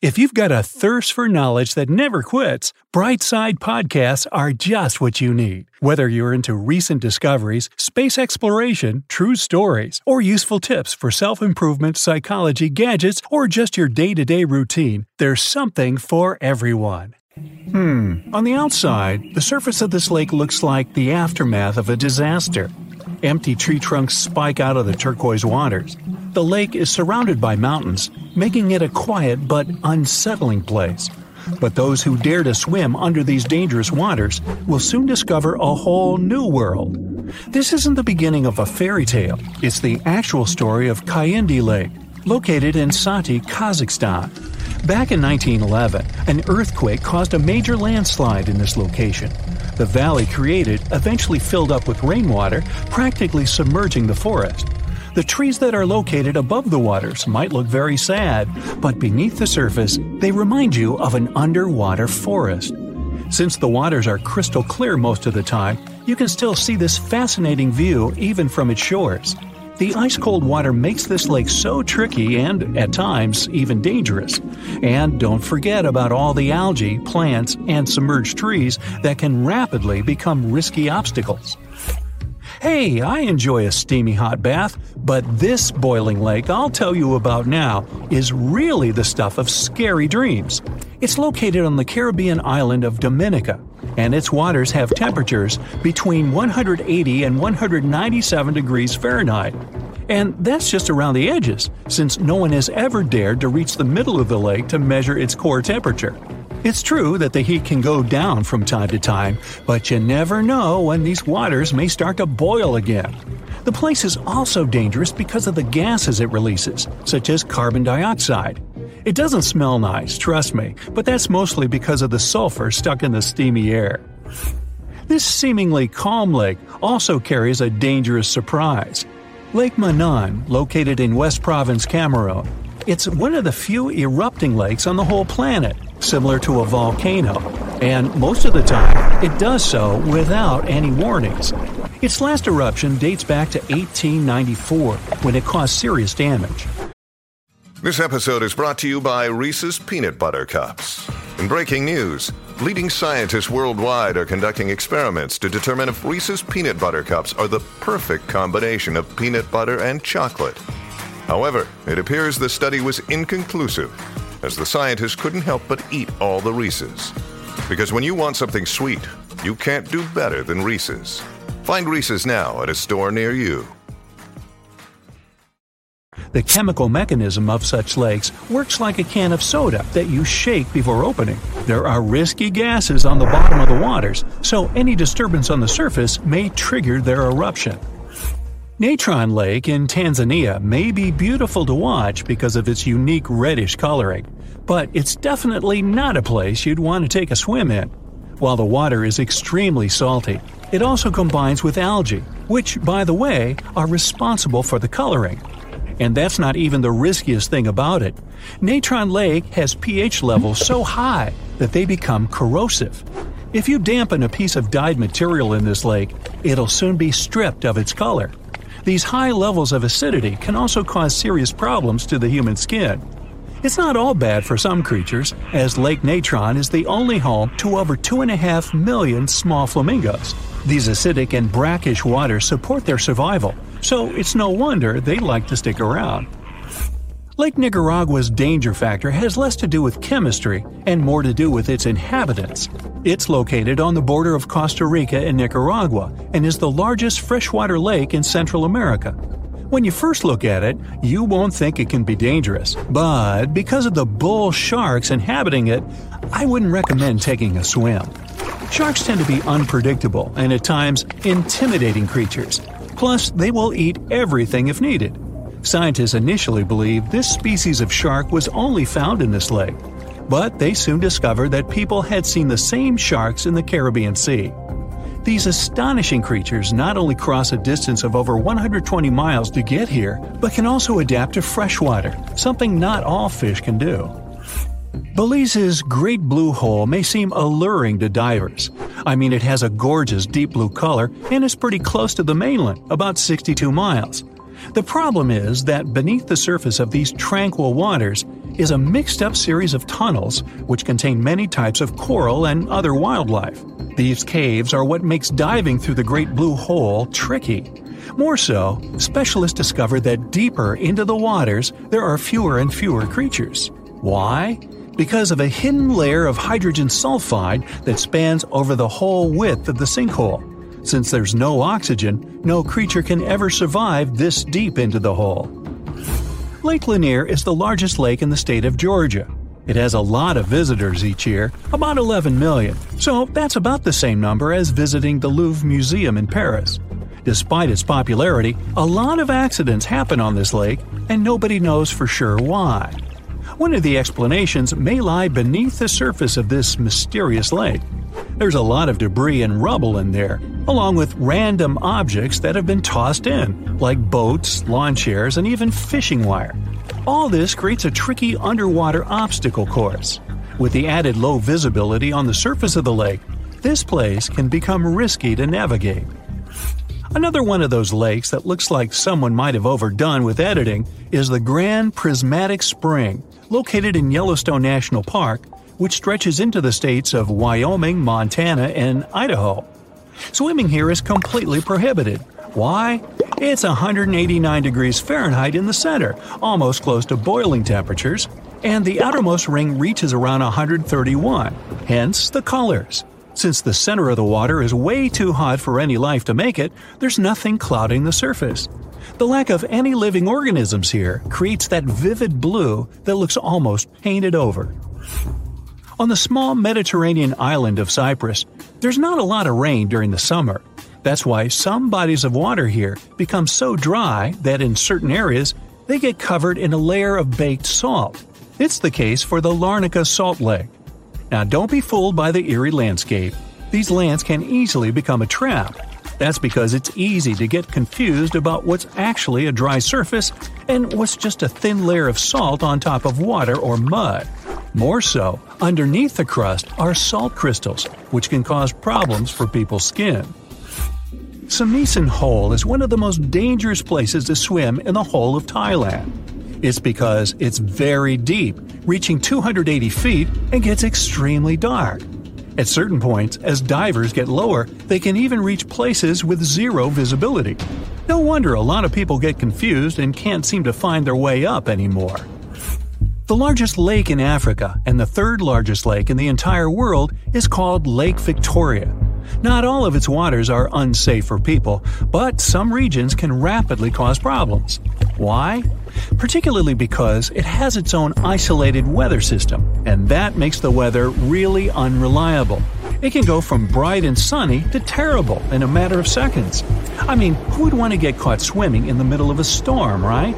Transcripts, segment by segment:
If you've got a thirst for knowledge that never quits, Brightside Podcasts are just what you need. Whether you're into recent discoveries, space exploration, true stories, or useful tips for self improvement, psychology, gadgets, or just your day to day routine, there's something for everyone. Hmm, on the outside, the surface of this lake looks like the aftermath of a disaster. Empty tree trunks spike out of the turquoise waters. The lake is surrounded by mountains, making it a quiet but unsettling place. But those who dare to swim under these dangerous waters will soon discover a whole new world. This isn't the beginning of a fairy tale, it's the actual story of Kaindy Lake, located in Saty, Kazakhstan. Back in 1911, an earthquake caused a major landslide in this location. The valley created eventually filled up with rainwater, practically submerging the forest. The trees that are located above the waters might look very sad, but beneath the surface, they remind you of an underwater forest. Since the waters are crystal clear most of the time, you can still see this fascinating view even from its shores. The ice cold water makes this lake so tricky and, at times, even dangerous. And don't forget about all the algae, plants, and submerged trees that can rapidly become risky obstacles. Hey, I enjoy a steamy hot bath, but this boiling lake I'll tell you about now is really the stuff of scary dreams. It's located on the Caribbean island of Dominica, and its waters have temperatures between 180 and 197 degrees Fahrenheit. And that's just around the edges, since no one has ever dared to reach the middle of the lake to measure its core temperature. It's true that the heat can go down from time to time, but you never know when these waters may start to boil again. The place is also dangerous because of the gases it releases, such as carbon dioxide. It doesn't smell nice, trust me, but that's mostly because of the sulfur stuck in the steamy air. This seemingly calm lake also carries a dangerous surprise. Lake Monoun, located in West Province, Cameroon, it's one of the few erupting lakes on the whole planet, similar to a volcano, and most of the time it does so without any warnings. Its last eruption dates back to 1894 when it caused serious damage. This episode is brought to you by Reese's Peanut Butter Cups. In breaking news, leading scientists worldwide are conducting experiments to determine if Reese's Peanut Butter Cups are the perfect combination of peanut butter and chocolate. However, it appears the study was inconclusive, as the scientists couldn't help but eat all the Reese's. Because when you want something sweet, you can't do better than Reese's. Find Reese's now at a store near you. The chemical mechanism of such lakes works like a can of soda that you shake before opening. There are risky gases on the bottom of the waters, so any disturbance on the surface may trigger their eruption. Natron Lake in Tanzania may be beautiful to watch because of its unique reddish coloring, but it's definitely not a place you'd want to take a swim in. While the water is extremely salty, it also combines with algae, which, by the way, are responsible for the coloring. And that's not even the riskiest thing about it. Natron Lake has pH levels so high that they become corrosive. If you dampen a piece of dyed material in this lake, it'll soon be stripped of its color. These high levels of acidity can also cause serious problems to the human skin. It's not all bad for some creatures, as Lake Natron is the only home to over 2.5 million small flamingos. These acidic and brackish waters support their survival, so it's no wonder they like to stick around. Lake Nicaragua's danger factor has less to do with chemistry and more to do with its inhabitants. It's located on the border of Costa Rica and Nicaragua and is the largest freshwater lake in Central America. When you first look at it, you won't think it can be dangerous, but because of the bull sharks inhabiting it, I wouldn't recommend taking a swim. Sharks tend to be unpredictable and at times intimidating creatures. Plus, they will eat everything if needed. Scientists initially believed this species of shark was only found in this lake, but they soon discovered that people had seen the same sharks in the Caribbean Sea. These astonishing creatures not only cross a distance of over 120 miles to get here, but can also adapt to freshwater, something not all fish can do. Belize's Great Blue Hole may seem alluring to divers. I mean, it has a gorgeous deep blue color and is pretty close to the mainland, about 62 miles. The problem is that beneath the surface of these tranquil waters is a mixed up series of tunnels which contain many types of coral and other wildlife. These caves are what makes diving through the Great Blue Hole tricky. More so, specialists discovered that deeper into the waters there are fewer and fewer creatures. Why? Because of a hidden layer of hydrogen sulfide that spans over the whole width of the sinkhole. Since there's no oxygen, no creature can ever survive this deep into the hole. Lake Lanier is the largest lake in the state of Georgia. It has a lot of visitors each year, about 11 million, so that's about the same number as visiting the Louvre Museum in Paris. Despite its popularity, a lot of accidents happen on this lake, and nobody knows for sure why. One of the explanations may lie beneath the surface of this mysterious lake. There's a lot of debris and rubble in there, along with random objects that have been tossed in, like boats, lawn chairs, and even fishing wire. All this creates a tricky underwater obstacle course. With the added low visibility on the surface of the lake, this place can become risky to navigate. Another one of those lakes that looks like someone might have overdone with editing is the Grand Prismatic Spring, located in Yellowstone National Park which stretches into the states of Wyoming, Montana, and Idaho. Swimming here is completely prohibited. Why? It's 189 degrees Fahrenheit in the center, almost close to boiling temperatures, and the outermost ring reaches around 131, hence the colors. Since the center of the water is way too hot for any life to make it, there's nothing clouding the surface. The lack of any living organisms here creates that vivid blue that looks almost painted over. On the small Mediterranean island of Cyprus, there's not a lot of rain during the summer. That's why some bodies of water here become so dry that in certain areas they get covered in a layer of baked salt. It's the case for the Larnaca Salt Lake. Now, don't be fooled by the eerie landscape. These lands can easily become a trap. That's because it's easy to get confused about what's actually a dry surface and what's just a thin layer of salt on top of water or mud. More so, underneath the crust are salt crystals, which can cause problems for people's skin. Samisen Hole is one of the most dangerous places to swim in the whole of Thailand. It's because it's very deep, reaching 280 feet, and gets extremely dark. At certain points, as divers get lower, they can even reach places with zero visibility. No wonder a lot of people get confused and can't seem to find their way up anymore. The largest lake in Africa and the third largest lake in the entire world is called Lake Victoria. Not all of its waters are unsafe for people, but some regions can rapidly cause problems. Why? Particularly because it has its own isolated weather system, and that makes the weather really unreliable. It can go from bright and sunny to terrible in a matter of seconds. I mean, who would want to get caught swimming in the middle of a storm, right?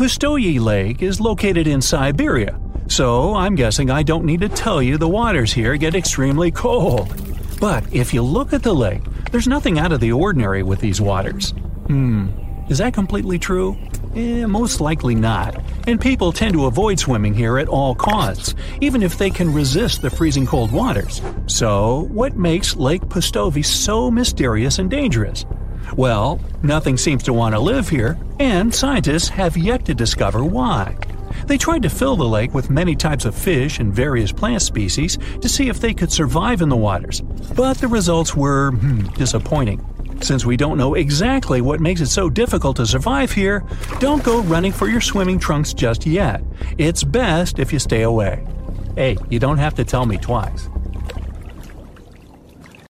Pustoye Lake is located in Siberia, so I'm guessing I don't need to tell you the waters here get extremely cold. But if you look at the lake, there's nothing out of the ordinary with these waters. Hmm, is that completely true? Eh, most likely not. And people tend to avoid swimming here at all costs, even if they can resist the freezing cold waters. So, what makes Lake Pustoye so mysterious and dangerous? Well, nothing seems to want to live here, and scientists have yet to discover why. They tried to fill the lake with many types of fish and various plant species to see if they could survive in the waters, but the results were hmm, disappointing. Since we don't know exactly what makes it so difficult to survive here, don't go running for your swimming trunks just yet. It's best if you stay away. Hey, you don't have to tell me twice.